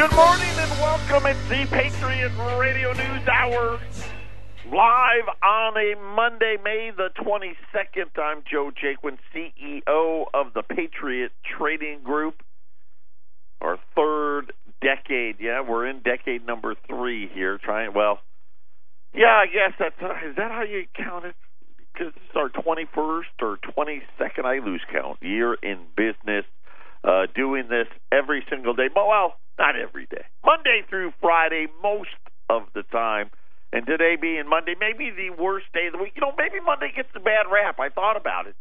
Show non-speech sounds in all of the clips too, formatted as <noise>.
Good morning and welcome. It's the Patriot Radio News Hour. Live on a Monday, May the 22nd. I'm Joe Jaquin, CEO of the Patriot Trading Group. Our third decade. Yeah, we're in decade number three here. Trying, well, yeah, I guess that's, is that how you count it? Because this is our 21st or 22nd, I lose count, year in business. Uh, doing this every single day. But, well, not every day. Monday through Friday, most of the time. And today being Monday, maybe the worst day of the week. You know, maybe Monday gets a bad rap. I thought about it.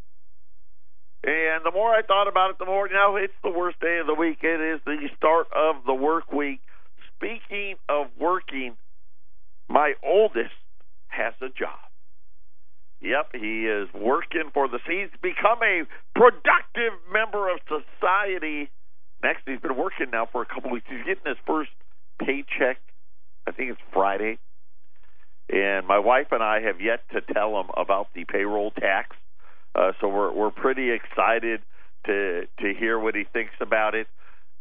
And the more I thought about it, the more, you know, it's the worst day of the week. It is the start of the work week. Speaking of working, my oldest has a job. Yep, he is working for the. He's become a productive member of society. Next, he's been working now for a couple weeks. He's getting his first paycheck. I think it's Friday. And my wife and I have yet to tell him about the payroll tax. Uh, so we're we're pretty excited to to hear what he thinks about it.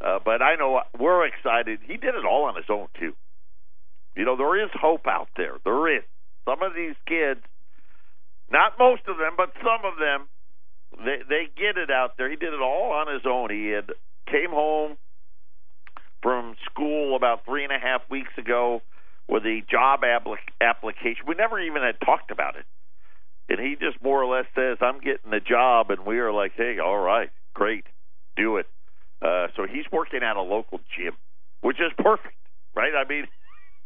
Uh, but I know we're excited. He did it all on his own too. You know, there is hope out there. There is. Some of these kids not most of them, but some of them, they they get it out there. He did it all on his own. He had came home from school about three and a half weeks ago with a job application. We never even had talked about it, and he just more or less says, "I'm getting the job," and we are like, "Hey, all right, great, do it." Uh, so he's working at a local gym, which is perfect, right? I mean,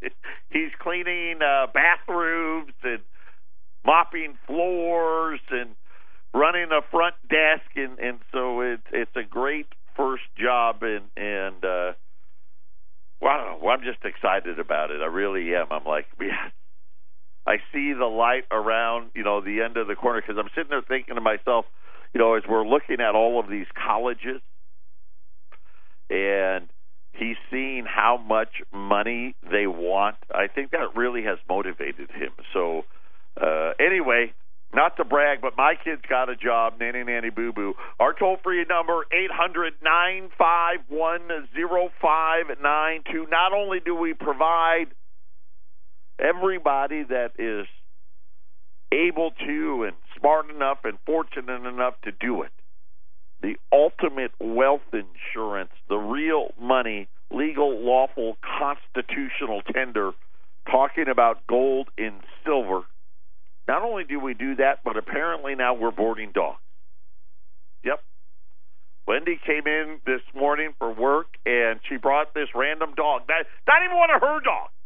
<laughs> he's cleaning uh, bathrooms and mopping floors and running a front desk and and so it's it's a great first job and and uh wow well, I'm just excited about it. I really am. I'm like <laughs> yeah. I see the light around you know the end of the corner because I'm sitting there thinking to myself you know as we're looking at all of these colleges and he's seeing how much money they want I think that really has motivated him. So uh, anyway, not to brag, but my kid's got a job, nanny nanny boo boo. Our toll free number eight hundred nine five one zero five nine two. Not only do we provide everybody that is able to and smart enough and fortunate enough to do it, the ultimate wealth insurance, the real money, legal, lawful, constitutional tender, talking about gold and silver not only do we do that, but apparently now we're boarding dogs. Yep. Wendy came in this morning for work and she brought this random dog. That not even one of her dogs.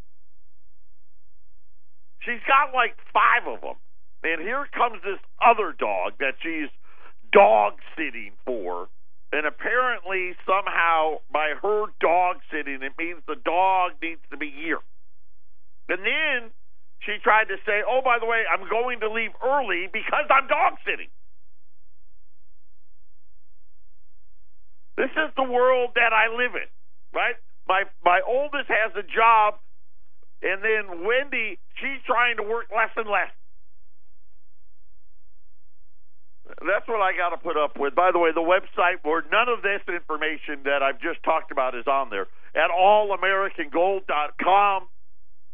She's got like five of them. And here comes this other dog that she's dog sitting for. And apparently, somehow, by her dog sitting, it means the dog needs to be here. And then she tried to say, oh, by the way, I'm going to leave early because I'm dog sitting. This is the world that I live in, right? My my oldest has a job, and then Wendy, she's trying to work less and less. That's what I got to put up with. By the way, the website where none of this information that I've just talked about is on there at allamericangold.com.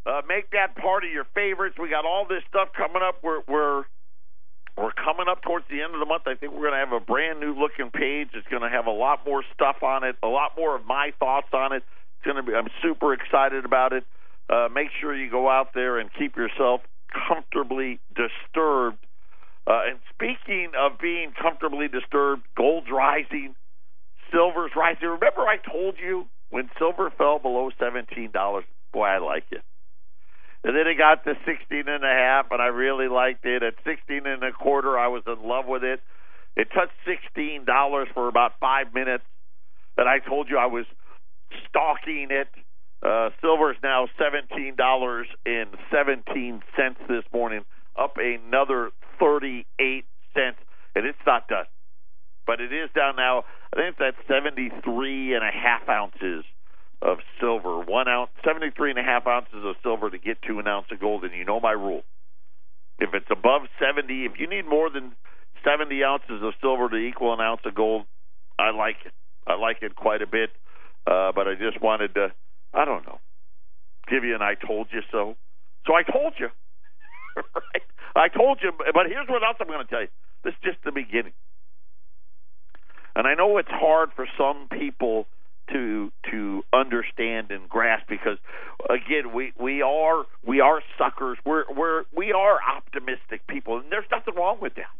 Uh, make that part of your favorites. We got all this stuff coming up. We're we're we're coming up towards the end of the month. I think we're going to have a brand new looking page. It's going to have a lot more stuff on it, a lot more of my thoughts on it. It's going to be. I'm super excited about it. Uh, make sure you go out there and keep yourself comfortably disturbed. Uh, and speaking of being comfortably disturbed, gold's rising, silver's rising. Remember, I told you when silver fell below seventeen dollars. Boy, I like it. And then it got to sixteen and a half, and I really liked it. At sixteen and a quarter, I was in love with it. It touched sixteen dollars for about five minutes, and I told you I was stalking it. Uh, silver is now seventeen dollars and seventeen cents this morning, up another thirty-eight cents, and it's not done. But it is down now. I think it's at seventy-three and a half ounces of silver, one ounce, 73 and a half ounces of silver to get to an ounce of gold. And you know my rule. If it's above 70, if you need more than 70 ounces of silver to equal an ounce of gold, I like it. I like it quite a bit. Uh, but I just wanted to, I don't know, give you an I told you so. So I told you. <laughs> right? I told you, but here's what else I'm going to tell you. This is just the beginning. And I know it's hard for some people to to understand and grasp because again we we are we are suckers we're we're we are optimistic people and there's nothing wrong with that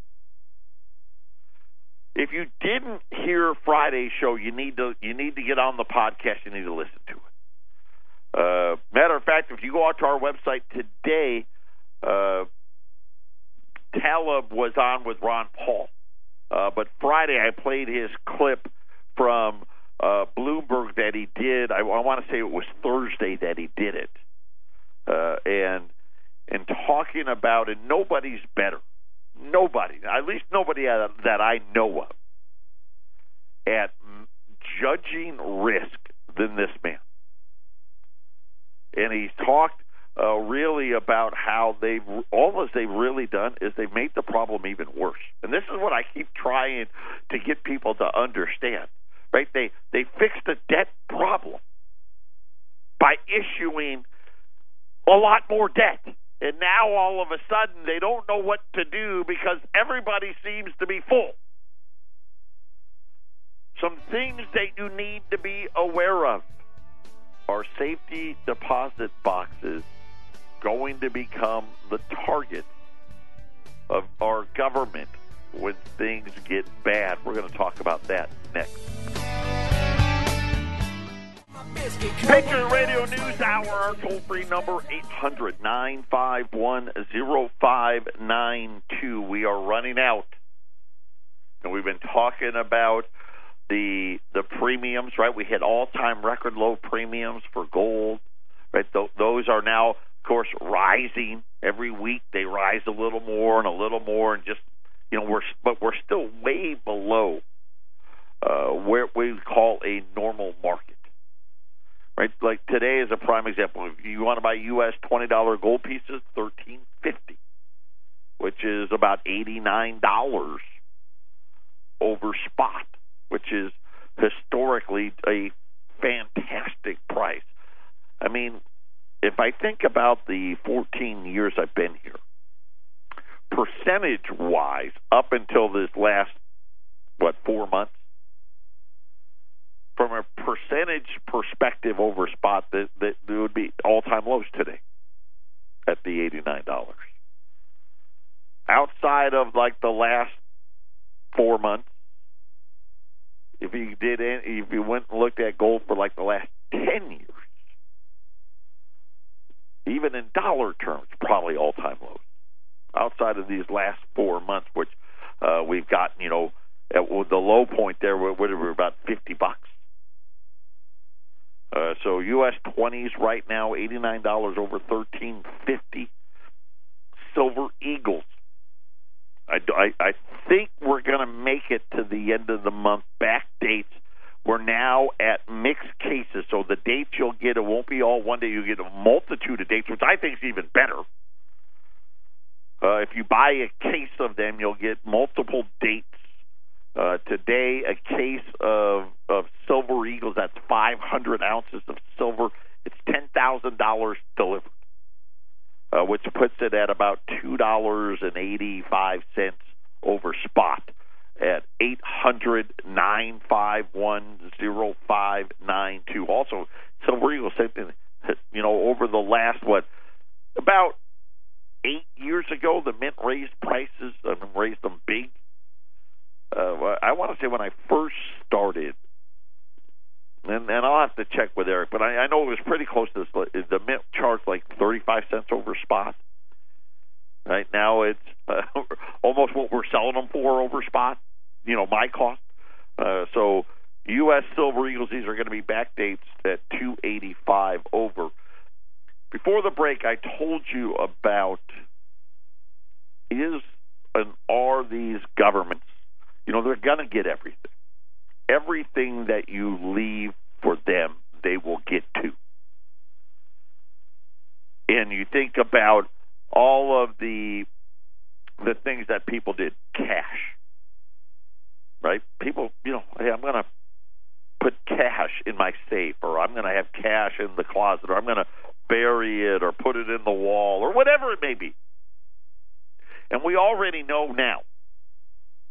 if you didn't hear Friday's show, you need to you need to get on the podcast. You need to listen to it. Uh, matter of fact, if you go out to our website today, uh, Taleb was on with Ron Paul, uh, but Friday I played his clip from uh, Bloomberg that he did. I, I want to say it was Thursday that he did it, uh, and and talking about it. Nobody's better nobody, at least nobody that I know of, at judging risk than this man. And he's talked uh, really about how they've that they've really done is they've made the problem even worse. And this is what I keep trying to get people to understand. Right? They they fixed the debt problem by issuing a lot more debt. And now all of a sudden they don't know what to do because everybody seems to be full. Some things that you need to be aware of are safety deposit boxes going to become the target of our government when things get bad. We're going to talk about that next. Patriot Radio News Hour, our toll free number 800 951 0592. We are running out. And we've been talking about the the premiums, right? We hit all time record low premiums for gold, right? Th- those are now, of course, rising every week. They rise a little more and a little more, and just you know, we're but we're still way below uh, where we call a normal market right? Like today is a prime example. If you want to buy U.S. twenty dollar gold pieces, thirteen fifty, which is about eighty nine dollars over spot, which is historically a fantastic price. I mean, if I think about the 14 years I've been here, percentage wise, up until this last, what, four months, from a percentage perspective over spot, that, that would be all time lows today at the eighty nine dollars. Outside of like the last four months, if you did, if you went and looked at gold for like the last ten years, even in dollar terms, probably all time lows. Outside of these last four months, which uh, we've gotten, you know, at the low point there, would have about fifty bucks. Uh, so U.S. 20s right now, $89 over 1350. Silver Eagles. I, I, I think we're going to make it to the end of the month. Back dates. We're now at mixed cases, so the dates you'll get it won't be all one day. You get a multitude of dates, which I think is even better. Uh, if you buy a case of them, you'll get multiple dates uh, today, a case of, of silver eagles, that's 500 ounces of silver. It's $10,000 delivered, uh, which puts it at about $2.85 over spot at eight hundred nine five one zero five nine two. Also, Silver Eagle, same thing. You know, over the last what about eight years ago, the mint raised prices. I mean, raised them big uh, I want to say when I first started, and, and I'll have to check with Eric, but I, I know it was pretty close to this. The mint charged like thirty-five cents over spot. Right now, it's uh, <laughs> almost what we're selling them for over spot. You know, my cost. Uh, so, U.S. Silver Eagles, these are going to be back dates at two eighty-five over. Before the break, I told you about is and are these governments you know, they're going to get everything. Everything that you leave for them, they will get to. And you think about all of the the things that people did cash. Right? People, you know, hey, I'm going to put cash in my safe, or I'm going to have cash in the closet, or I'm going to bury it, or put it in the wall, or whatever it may be. And we already know now.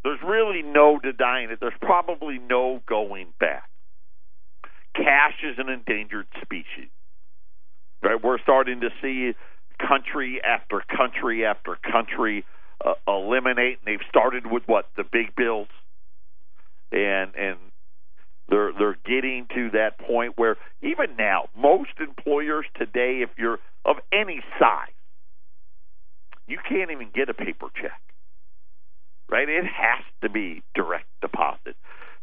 There's really no denying it. There's probably no going back. Cash is an endangered species. Right? We're starting to see country after country after country uh, eliminate. And they've started with what the big bills, and and they're they're getting to that point where even now most employers today, if you're of any size, you can't even get a paper check. Right? It has to be direct deposit.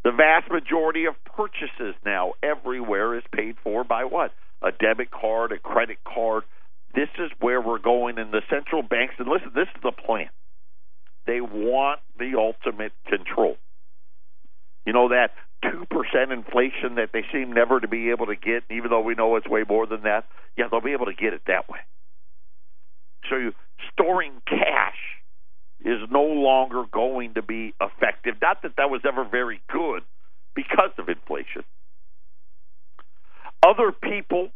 The vast majority of purchases now everywhere is paid for by what? A debit card, a credit card. This is where we're going in the central banks. And listen, this is the plan. They want the ultimate control. You know that 2% inflation that they seem never to be able to get, even though we know it's way more than that? Yeah, they'll be able to get it that way. So you, storing cash is no longer going to be effective. Not that that was ever very good because of inflation. Other people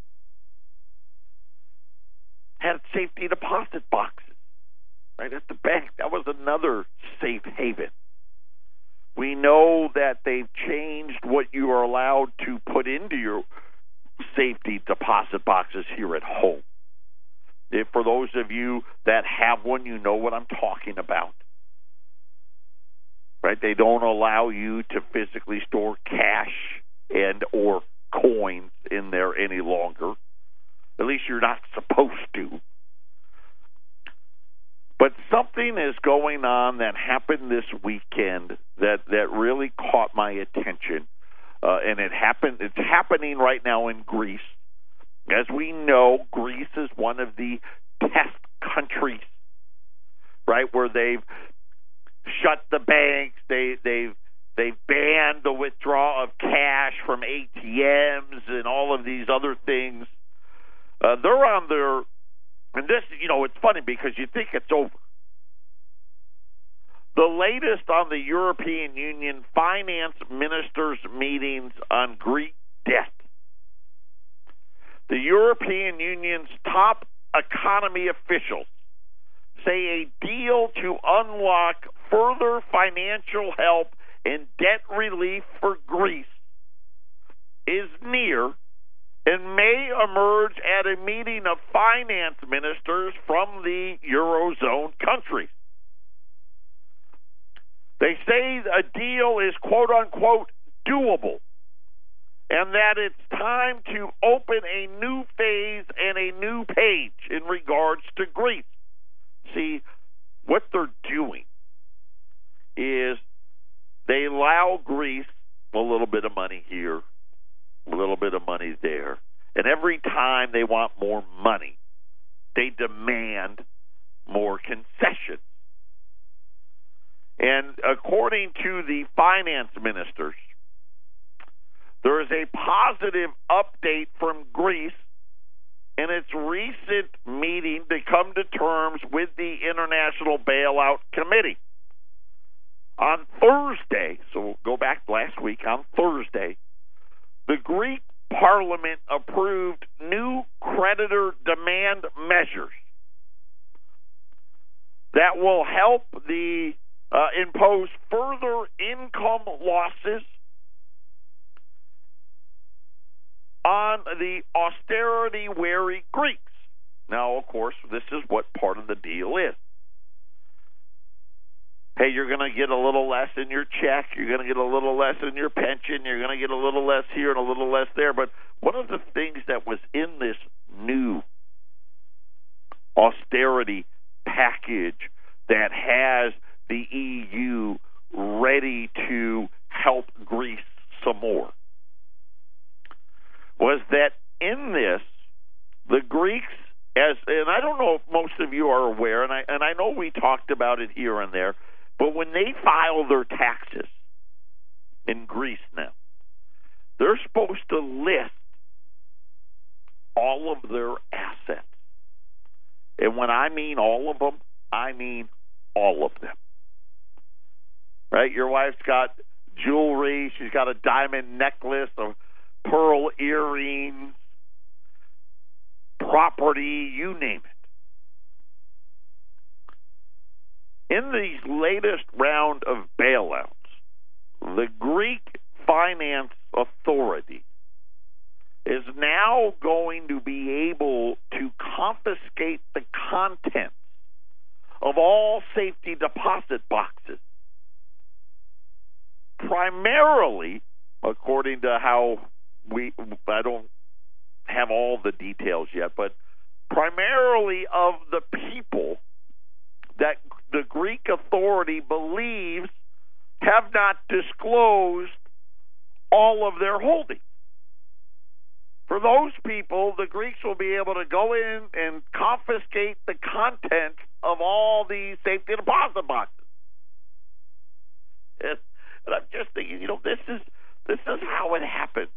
had safety deposit boxes right at the bank. That was another safe haven. We know that they've changed what you are allowed to put into your safety deposit boxes here at home. If, for those of you that have one, you know what I'm talking about. Right? They don't allow you to physically store cash and or coins in there any longer. At least you're not supposed to. But something is going on that happened this weekend that that really caught my attention, uh, and it happened. It's happening right now in Greece. As we know, Greece is one of the test countries, right, where they've shut the banks, they they've they've banned the withdrawal of cash from ATMs and all of these other things. Uh, they're on their and this, you know, it's funny because you think it's over. The latest on the European Union finance ministers' meetings on Greek debt. The European Union's top economy officials say a deal to unlock further financial help and debt relief for Greece is near and may emerge at a meeting of finance ministers from the Eurozone countries. They say a deal is quote unquote doable and that it's time to open a new phase and a new page in regards to Greece. See, what they're doing is they allow Greece a little bit of money here, a little bit of money there. And every time they want more money, they demand more concessions. And according to the finance ministers, there is a positive update from Greece in its recent meeting to come to terms with the International Bailout Committee. On Thursday, so we'll go back last week, on Thursday, Greek parliament approved new creditor demand measures that will help the uh, impose further income losses on the austerity wary Greeks. Now, of course, this is what part of the deal is hey, you're going to get a little less in your check, you're going to get a little less in your pension, you're going to get a little less here and a little less there. But one of the things that was in this new austerity package that has the EU ready to help Greece some more was that in this, the Greeks as and I don't know if most of you are aware, and I and I know we talked about it here and there, but when they file their taxes in Greece now, they're supposed to list all of their assets. And when I mean all of them, I mean all of them. Right? Your wife's got jewelry. She's got a diamond necklace, a pearl earrings, property, you name it. In these latest round of bailouts, the Greek Finance Authority is now going to be able to confiscate the contents of all safety deposit boxes. Primarily, according to how we, I don't have all the details yet, but primarily of the people that the Greek authority believes have not disclosed all of their holdings. For those people, the Greeks will be able to go in and confiscate the contents of all these safety deposit boxes. And, and I'm just thinking, you know, this is this is how it happens.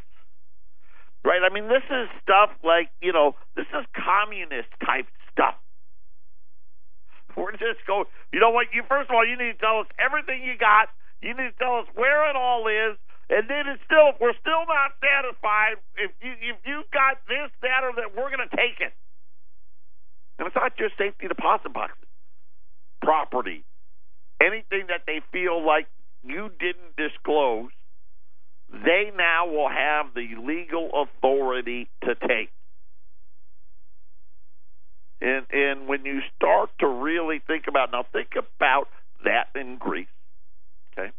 Right? I mean, this is stuff like, you know, this is communist type stuff. We're just going, you know what? You first of all, you need to tell us everything you got. You need to tell us where it all is, and then it's still, we're still not satisfied, if you if you got this, that, or that, we're going to take it. And it's not just safety deposit boxes, property, anything that they feel like you didn't disclose, they now will have the legal authority to take. And and when you start to really think about now, think about that in Greece. Okay?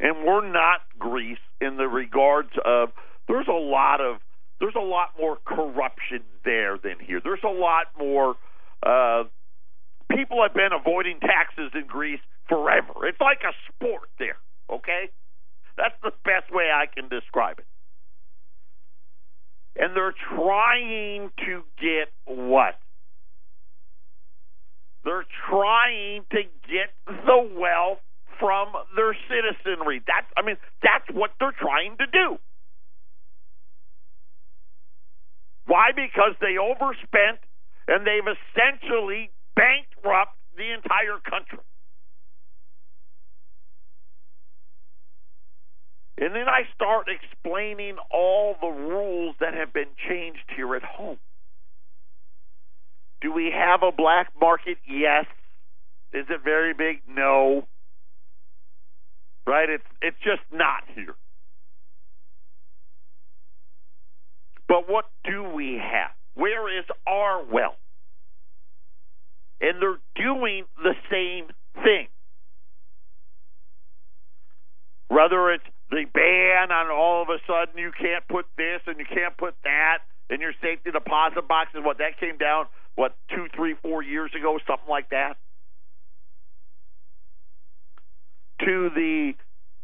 And we're not Greece in the regards of there's a lot of there's a lot more corruption there than here. There's a lot more uh, people have been avoiding taxes in Greece forever. It's like a sport there, okay? That's the best way I can describe it. And they're trying to get what? They're trying to get the wealth from their citizenry. That's I mean, that's what they're trying to do. Why? Because they overspent and they've essentially bankrupt the entire country. And then I start explaining all the rules that have been changed here at home. Do we have a black market? Yes. Is it very big? No right? It's it's just not here. But what do we have? Where is our wealth? And they're doing the same thing. Whether it's the ban on all of a sudden you can't put this and you can't put that in your safety deposit boxes, what that came down, what, two, three, four years ago, something like that. to the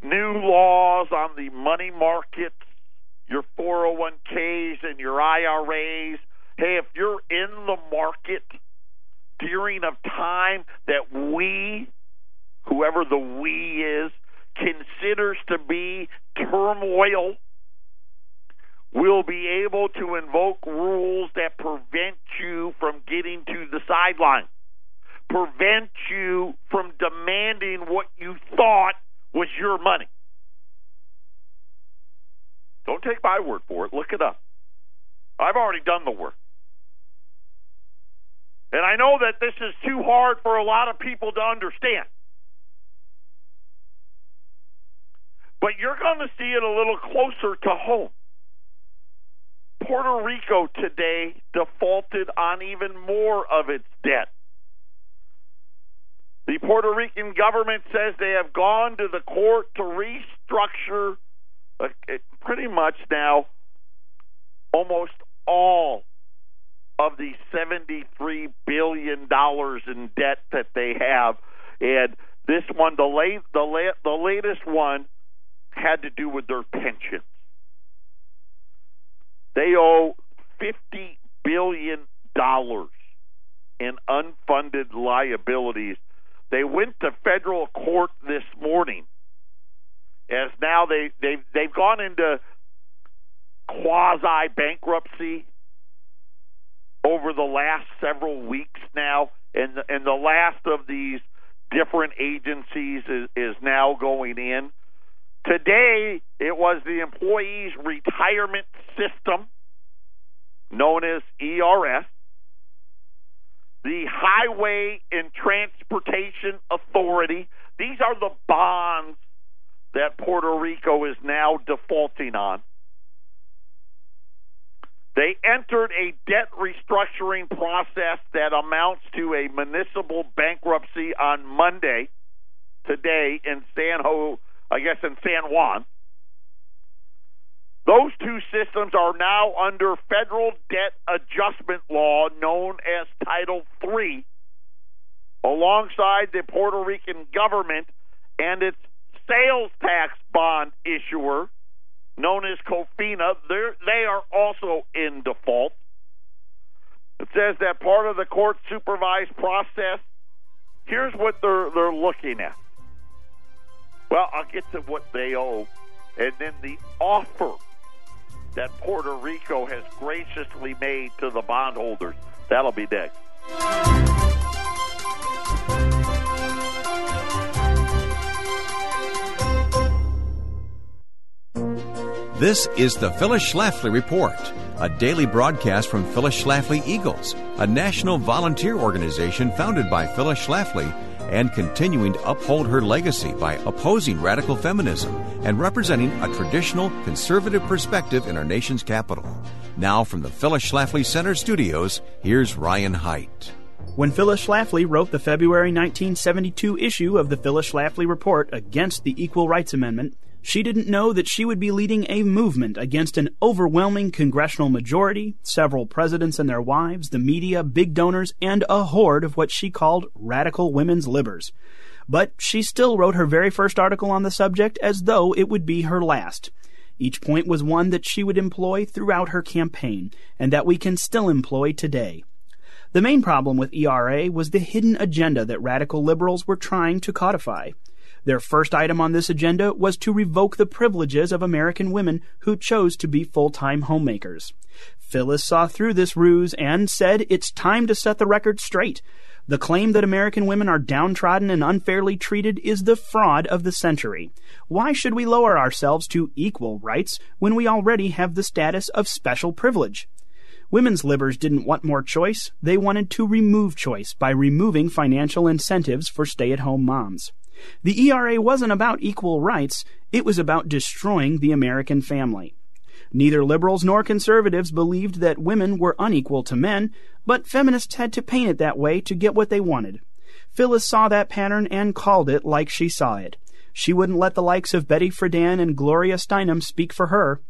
new laws on the money markets, your 401ks and your IRAs. Hey, if you're in the market during a time that we, whoever the we is, considers to be turmoil, we'll be able to invoke rules that prevent you from getting to the sideline prevent you from demanding what you thought was your money. Don't take my word for it. Look it up. I've already done the work. And I know that this is too hard for a lot of people to understand. But you're going to see it a little closer to home. Puerto Rico today defaulted on even more of its debt. The Puerto Rican government says they have gone to the court to restructure uh, pretty much now almost all of the $73 billion in debt that they have. And this one, the, late, the, la- the latest one, had to do with their pensions. They owe $50 billion in unfunded liabilities they went to federal court this morning, as now they they've they've gone into quasi bankruptcy over the last several weeks now, and and the last of these different agencies is, is now going in. Today, it was the Employees Retirement System, known as ERS, the Highway and Transportation Authority. These are the bonds that Puerto Rico is now defaulting on. They entered a debt restructuring process that amounts to a municipal bankruptcy on Monday, today in San Ho, I guess in San Juan. Those two systems are now under federal debt adjustment law known as Title III, alongside the Puerto Rican government and its sales tax bond issuer, known as COFINA. They're, they are also in default. It says that part of the court supervised process. Here's what they're they're looking at. Well, I'll get to what they owe, and then the offer that Puerto Rico has graciously made to the bondholders. That'll be next. This is the Phyllis Schlafly Report, a daily broadcast from Phyllis Schlafly Eagles, a national volunteer organization founded by Phyllis Schlafly and continuing to uphold her legacy by opposing radical feminism and representing a traditional conservative perspective in our nation's capital. Now, from the Phyllis Schlafly Center studios, here's Ryan Haidt. When Phyllis Schlafly wrote the February 1972 issue of the Phyllis Schlafly Report against the Equal Rights Amendment, she didn't know that she would be leading a movement against an overwhelming congressional majority, several presidents and their wives, the media, big donors, and a horde of what she called radical women's libbers. But she still wrote her very first article on the subject as though it would be her last. Each point was one that she would employ throughout her campaign, and that we can still employ today. The main problem with ERA was the hidden agenda that radical liberals were trying to codify. Their first item on this agenda was to revoke the privileges of American women who chose to be full-time homemakers. Phyllis saw through this ruse and said it's time to set the record straight. The claim that American women are downtrodden and unfairly treated is the fraud of the century. Why should we lower ourselves to equal rights when we already have the status of special privilege? Women's libbers didn't want more choice. They wanted to remove choice by removing financial incentives for stay-at-home moms. The ERA wasn't about equal rights, it was about destroying the American family. Neither liberals nor conservatives believed that women were unequal to men, but feminists had to paint it that way to get what they wanted. Phyllis saw that pattern and called it like she saw it. She wouldn't let the likes of Betty Friedan and Gloria Steinem speak for her.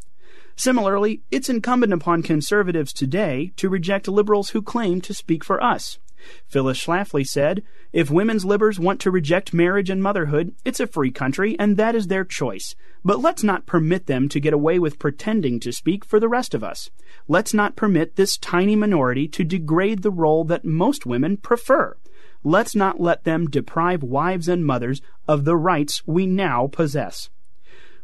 Similarly, it's incumbent upon conservatives today to reject liberals who claim to speak for us. Phyllis Schlafly said, If women's libbers want to reject marriage and motherhood, it's a free country, and that is their choice. But let's not permit them to get away with pretending to speak for the rest of us. Let's not permit this tiny minority to degrade the role that most women prefer. Let's not let them deprive wives and mothers of the rights we now possess.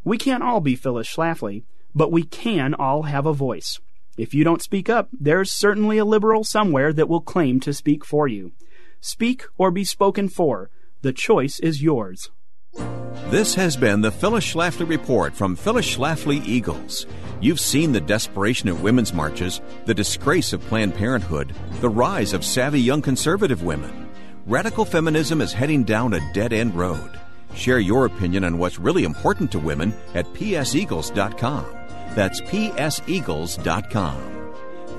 We can't all be Phyllis Schlafly, but we can all have a voice. If you don't speak up, there's certainly a liberal somewhere that will claim to speak for you. Speak or be spoken for. The choice is yours. This has been the Phyllis Schlafly Report from Phyllis Schlafly Eagles. You've seen the desperation of women's marches, the disgrace of Planned Parenthood, the rise of savvy young conservative women. Radical feminism is heading down a dead end road. Share your opinion on what's really important to women at pseagles.com. That's pseagles.com.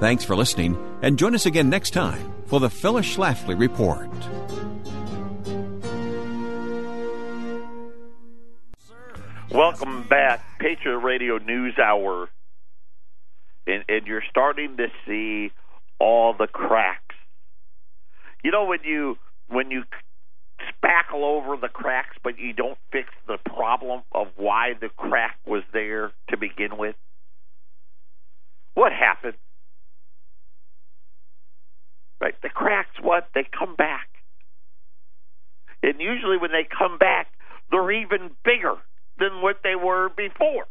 Thanks for listening, and join us again next time for the Phyllis Schlafly Report. Welcome back, Patriot Radio News Hour. And, and you're starting to see all the cracks. You know when you when you spackle over the cracks, but you don't fix the problem of why the crack was there to begin with? What happened? Right? The cracks, what? They come back. And usually when they come back, they're even bigger than what they were before.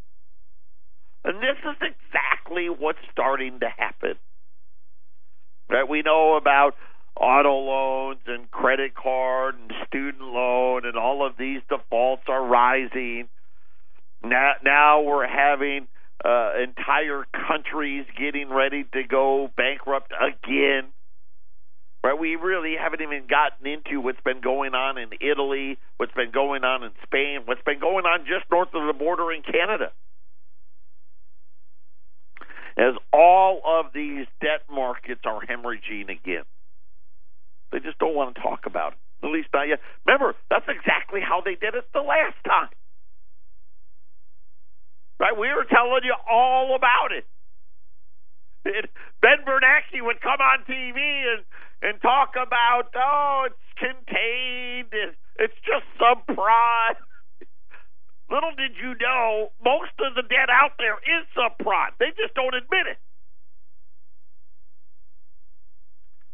And this is exactly what's starting to happen. Right? We know about auto loans and credit card and student loan and all of these defaults are rising. Now, now we're having uh, entire countries getting ready to go bankrupt again. Right? We really haven't even gotten into what's been going on in Italy, what's been going on in Spain, what's been going on just north of the border in Canada. As all of these debt markets are hemorrhaging again. They just don't want to talk about it. At least not yet. Remember, that's exactly how they did it the last time. Right? We were telling you all about it. it ben Bernanke would come on TV and, and talk about, oh, it's contained, it's it's just subprime. Little did you know, most of the debt out there is subprime. They just don't admit it.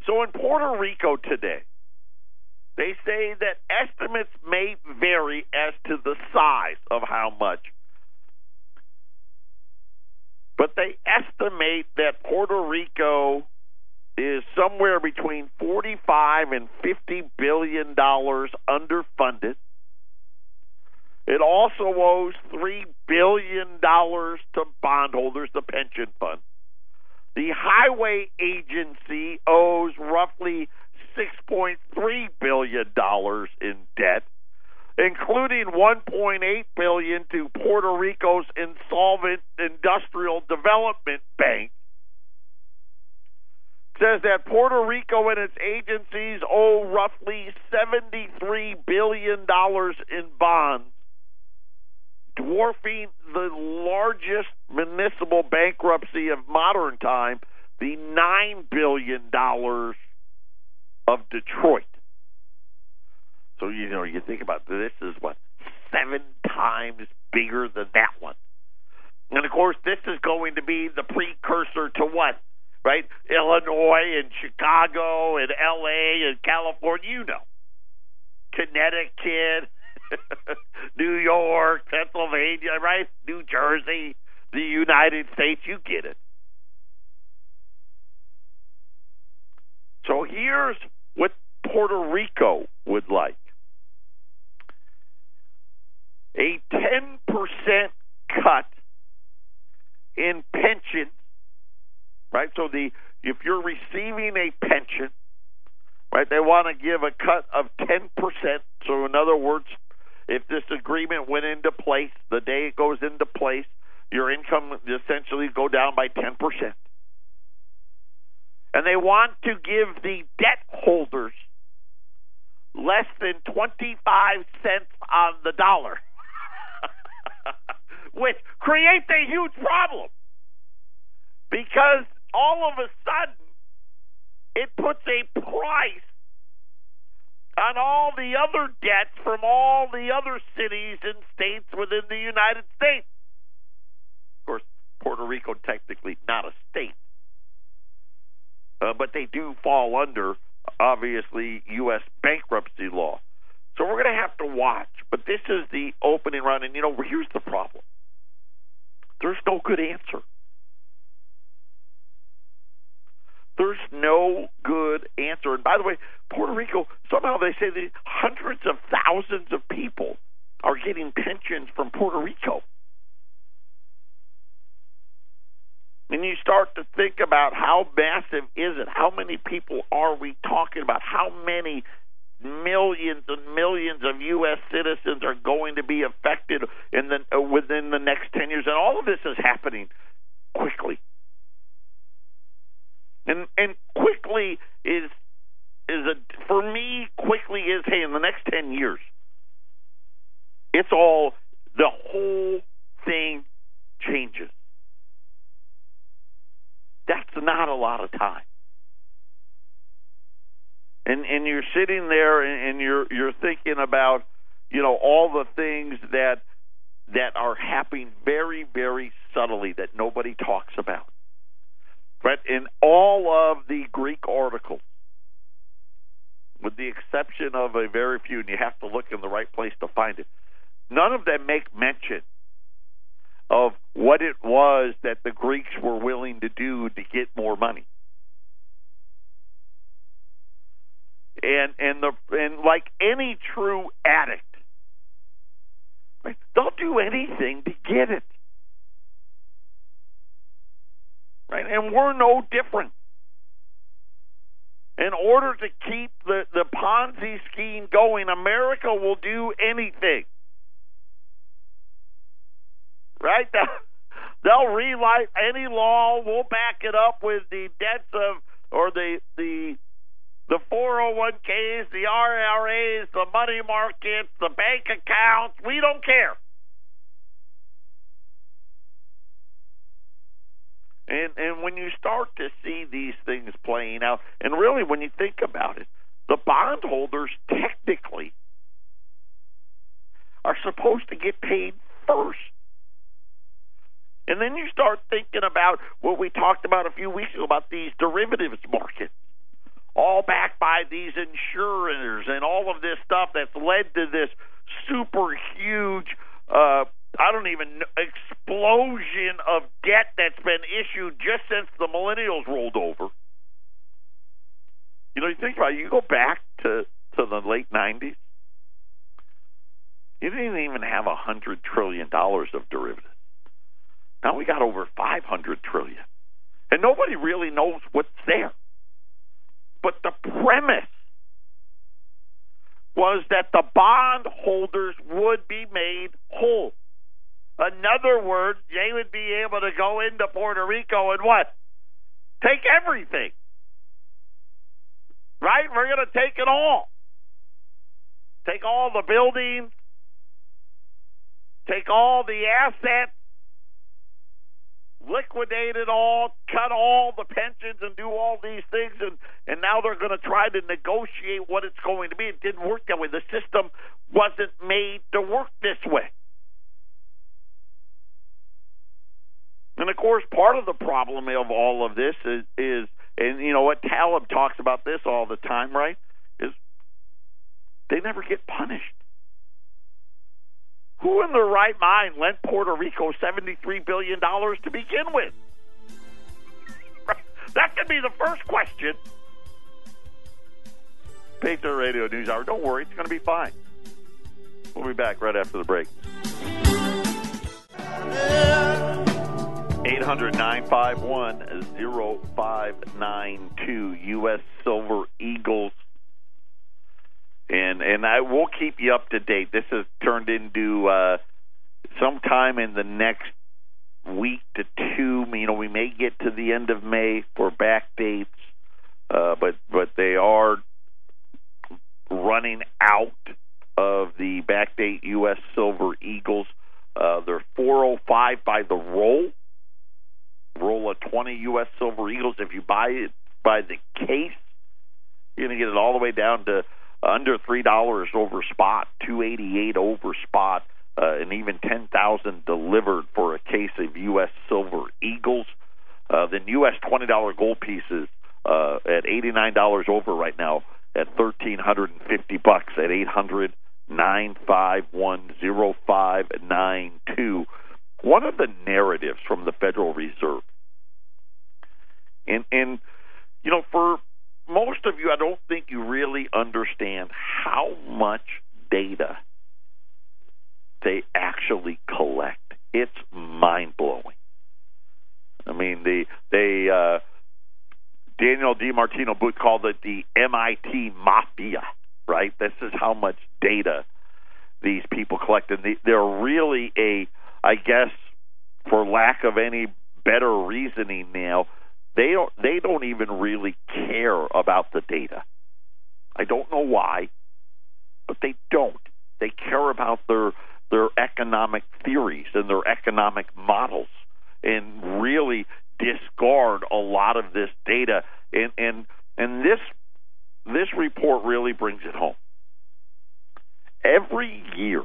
So in Puerto Rico today, they say that estimates may vary as to the size of how much. But they estimate that Puerto Rico is somewhere between 45 and 50 billion dollars underfunded. It also owes 3 billion dollars to bondholders, the pension fund. The highway agency owes roughly $6.3 billion in debt, including $1.8 billion to Puerto Rico's insolvent Industrial Development Bank. says that Puerto Rico and its agencies owe roughly $73 billion in bonds, dwarfing the largest municipal bankruptcy of modern time, the $9 billion of Detroit. So you know you think about this is what seven times bigger than that one, and of course this is going to be the precursor to what, right? Illinois and Chicago and L.A. and California, you know, Connecticut, <laughs> New York, Pennsylvania, right? New Jersey, the United States, you get it. So here's what Puerto Rico would like a 10% cut in pension, right? So the if you're receiving a pension, right, they want to give a cut of 10%. So in other words, if this agreement went into place, the day it goes into place, your income essentially go down by 10% and they want to give the debt holders less than 25 cents on the dollar, <laughs> which creates a huge problem. Because all of a sudden it puts a price on all the other debts from all the other cities and states within the United States. Of course, Puerto Rico technically not a state uh, but they do fall under obviously U.S. bankruptcy law. So we're going to have to watch. But this is the opening round, and you know here's the problem: there's no good answer. There's no good answer. And by the way, Puerto Rico somehow they say that hundreds of thousands of people are getting pensions from Puerto Rico. And you start to think about how massive is it? How many people are we talking about? How many millions and millions of U.S. citizens are going to be affected in the uh, within the next ten years? And all of this is happening quickly. And and quickly is is a for me quickly is hey in the next ten years. It's all the whole thing changes. That's not a lot of time. And and you're sitting there and, and you're you're thinking about you know all the things that that are happening very very subtly that nobody talks about. But in all of the Greek articles, with the exception of a very few, and you have to look in the right place to find it, none of them make mention of what it was that the Greeks were willing to do to get more money. And and the and like any true addict, right, they'll do anything to get it. Right? And we're no different. In order to keep the, the Ponzi scheme going, America will do anything. Right? <laughs> They'll rewrite any law. We'll back it up with the debts of or the the the 401ks, the RRAs, the money markets, the bank accounts. We don't care. And and when you start to see these things playing out, and really when you think about it, the bondholders technically are supposed to get paid first. And then you start thinking about what we talked about a few weeks ago about these derivatives markets, all backed by these insurers and all of this stuff that's led to this super huge, uh, I don't even know, explosion of debt that's been issued just since the millennials rolled over. You know, you think about it, you go back to to the late '90s. You didn't even have a hundred trillion dollars of derivatives. Now we got over 500 trillion. And nobody really knows what's there. But the premise was that the bondholders would be made whole. In other words, they would be able to go into Puerto Rico and what? Take everything. Right? We're going to take it all. Take all the buildings, take all the assets, liquidate it all, cut all the pensions, and do all these things, and and now they're going to try to negotiate what it's going to be. It didn't work that way. The system wasn't made to work this way. And of course, part of the problem of all of this is, is and you know what Taleb talks about this all the time, right? Is they never get punished. Who in their right mind lent Puerto Rico $73 billion to begin with? <laughs> That could be the first question. Patriot Radio News Hour. Don't worry, it's going to be fine. We'll be back right after the break. 800 951 0592 U.S. Silver Eagles and and I will keep you up to date. This has turned into uh, sometime in the next week to two. You know, we may get to the end of May for back dates, uh, but but they are running out of the backdate U.S. Silver Eagles. Uh, they're 405 by the roll. Roll of 20 U.S. Silver Eagles. If you buy it by the case, you're going to get it all the way down to under three dollars over spot, two eighty eight over spot, uh, and even ten thousand delivered for a case of U.S. Silver Eagles. Uh, then U.S. twenty dollar gold pieces uh, at eighty nine dollars over right now at thirteen hundred and fifty bucks at eight hundred nine five one of the narratives from the Federal Reserve, and and you know for most of you, I don't think you really understand how much data they actually collect. It's mind blowing. I mean, the they uh, Danielle DiMartino Booth called it the MIT mafia. Right? This is how much data these people collect, and they, they're really a, I guess, for lack of any better reasoning now, they don't they don't even really care about the data. I don't know why, but they don't. They care about their their economic theories and their economic models and really discard a lot of this data and and and this this report really brings it home. Every year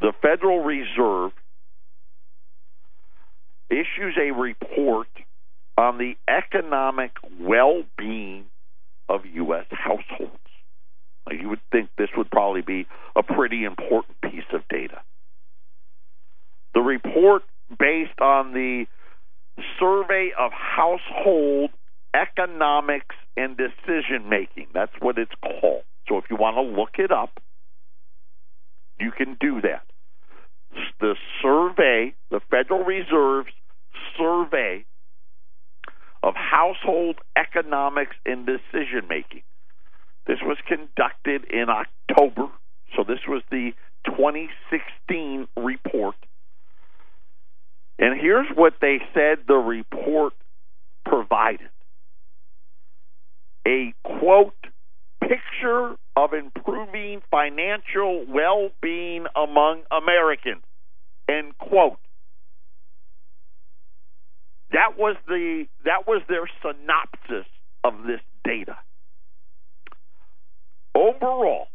the Federal Reserve issues a report on the economic well being of U.S. households. You would think this would probably be a pretty important piece of data. The report, based on the survey of household economics and decision making, that's what it's called. So if you want to look it up, You can do that. The survey, the Federal Reserve's survey of household economics and decision making. This was conducted in October, so this was the 2016 report. And here's what they said the report provided a quote, picture of improving financial well being among Americans, end quote. That was the that was their synopsis of this data. Overall,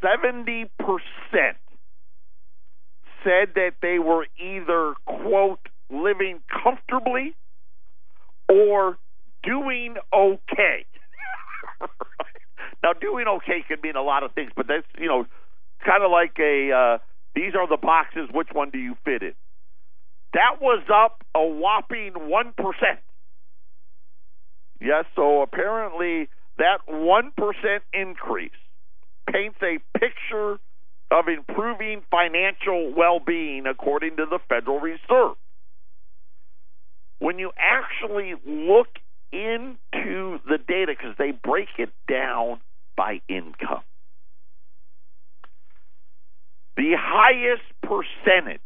seventy percent said that they were either quote living comfortably or doing okay. <laughs> now, doing okay can mean a lot of things, but that's you know kind of like a uh, these are the boxes. Which one do you fit in? That was up a whopping 1%. Yes, so apparently that 1% increase paints a picture of improving financial well being according to the Federal Reserve. When you actually look into the data, because they break it down by income, the highest percentage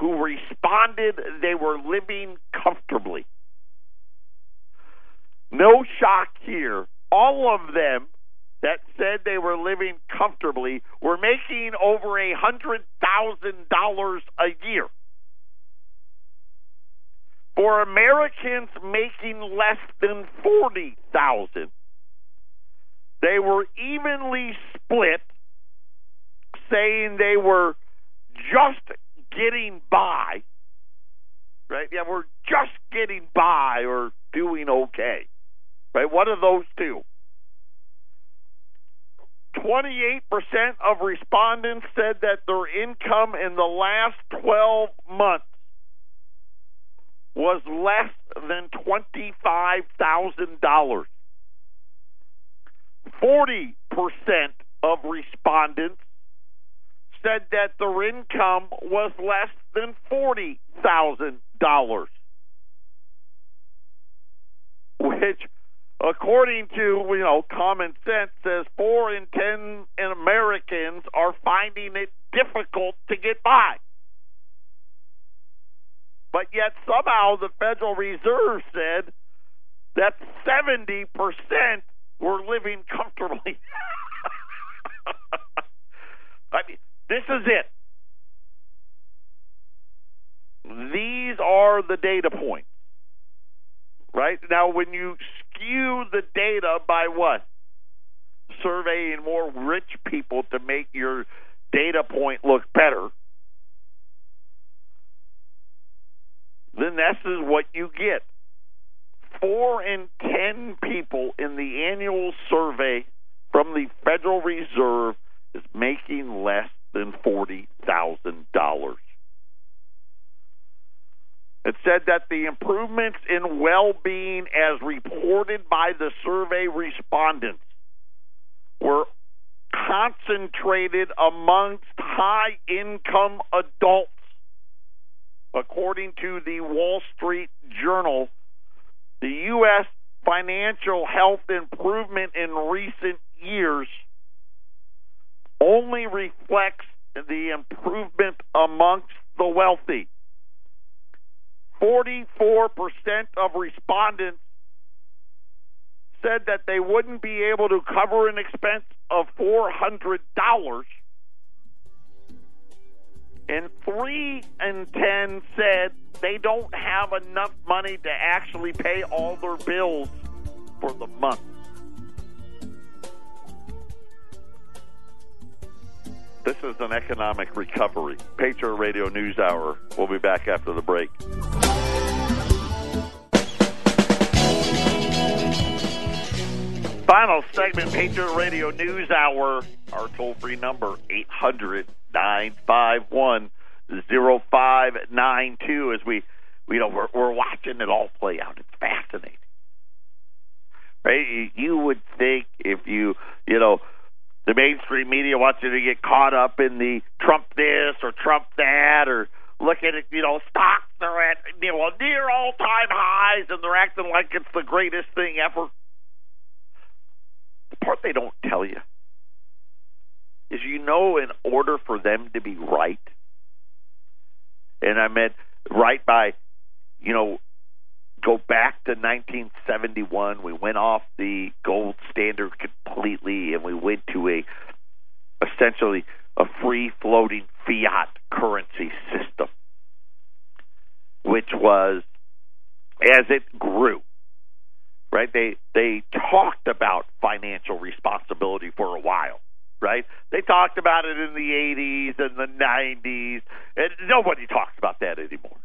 who responded they were living comfortably. No shock here. All of them that said they were living comfortably were making over a hundred thousand dollars a year. For Americans making less than forty thousand, they were evenly split, saying they were just getting by, right? Yeah, we're just getting by or doing okay, right? What of those two. 28% of respondents said that their income in the last 12 months was less than $25,000. 40% of respondents said that their income was less than forty thousand dollars, which, according to you know common sense, says four in ten Americans are finding it difficult to get by. But yet somehow the Federal Reserve said that seventy percent were living comfortably. <laughs> I mean, this is it. These are the data points. Right? Now, when you skew the data by what? Surveying more rich people to make your data point look better, then this is what you get. Four in ten people in the annual survey from the Federal Reserve is making less than $40,000. It said that the improvements in well being, as reported by the survey respondents, were concentrated amongst high income adults. According to the Wall Street Journal, the U.S. financial health improvement in recent years only reflects the improvement amongst the wealthy. 44% of respondents said that they wouldn't be able to cover an expense of $400 and 3 and 10 said they don't have enough money to actually pay all their bills for the month. This is an economic recovery. Patriot Radio News Hour. We'll be back after the break. Final segment, Patriot Radio News Hour. Our toll free number, 800 951 0592. As we, you know, we're, we're watching it all play out. It's fascinating. Right? You would think if you, you know, the mainstream media wants you to get caught up in the Trump this or Trump that or look at it, you know, stocks are at you know near all time highs and they're acting like it's the greatest thing ever. The part they don't tell you is you know in order for them to be right, and I meant right by, you know, go back to 1971. We went off the gold standard completely, and we went to a essentially a free floating fiat currency system, which was as it grew. Right? They they talked about financial responsibility for a while. Right? They talked about it in the 80s and the 90s, and nobody talks about that anymore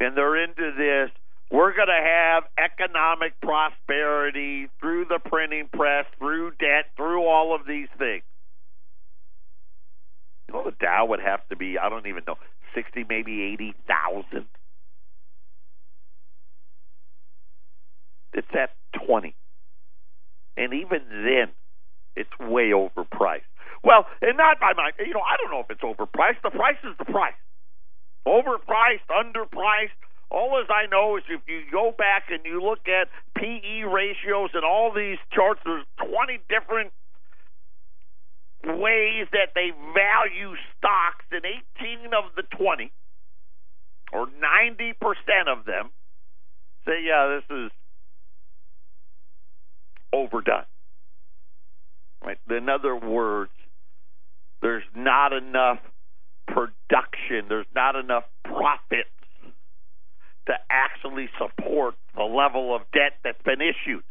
and they're into this. We're going to have economic prosperity through the printing press, through debt, through all of these things. You know, the Dow would have to be, I don't even know, 60, maybe 80,000. It's at 20. And even then, it's way overpriced. Well, and not by my, you know, I don't know if it's overpriced. The price is the price overpriced, underpriced. All as I know is if you go back and you look at PE ratios and all these charts, there's 20 different ways that they value stocks, and 18 of the 20, or 90% of them, say, yeah, this is overdone. Right? In other words, there's not enough production. There's not enough profits to actually support the level of debt that's been issued.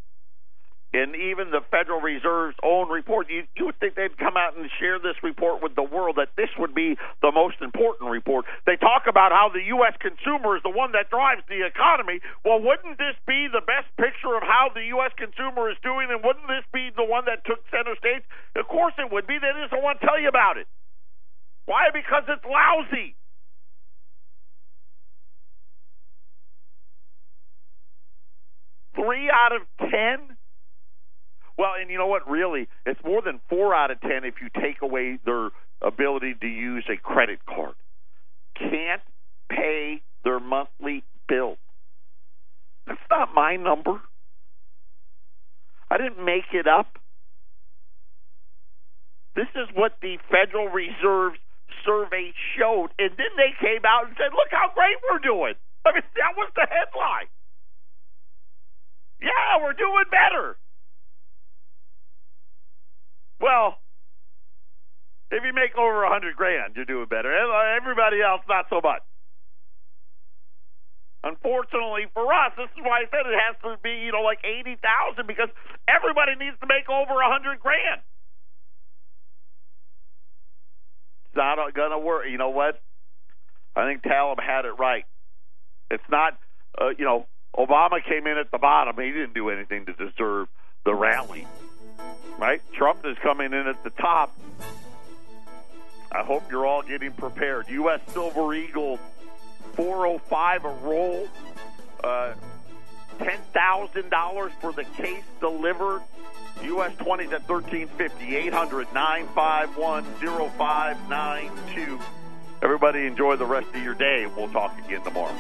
And even the Federal Reserve's own report, you, you would think they'd come out and share this report with the world that this would be the most important report. They talk about how the U.S. consumer is the one that drives the economy. Well, wouldn't this be the best picture of how the U.S. consumer is doing, and wouldn't this be the one that took center stage? Of course it would be. They just don't want to tell you about it. Why? Because it's lousy. Three out of ten? Well, and you know what? Really, it's more than four out of ten if you take away their ability to use a credit card. Can't pay their monthly bill. That's not my number. I didn't make it up. This is what the Federal Reserve's survey showed. And then they came out and said, look how great we're doing. I mean, that was the headline. Yeah, we're doing better. Well, if you make over a hundred grand, you're doing better. Everybody else, not so much. Unfortunately for us, this is why I said it has to be, you know, like eighty thousand because everybody needs to make over a hundred grand. It's not to work. You know what? I think Taleb had it right. It's not, uh, you know, Obama came in at the bottom. He didn't do anything to deserve the rally, right? Trump is coming in at the top. I hope you're all getting prepared. U.S. Silver Eagle 405 a roll. Uh, $10,000 for the case delivered. US 20s at 1350, 800 951 0592. Everybody enjoy the rest of your day. We'll talk again tomorrow.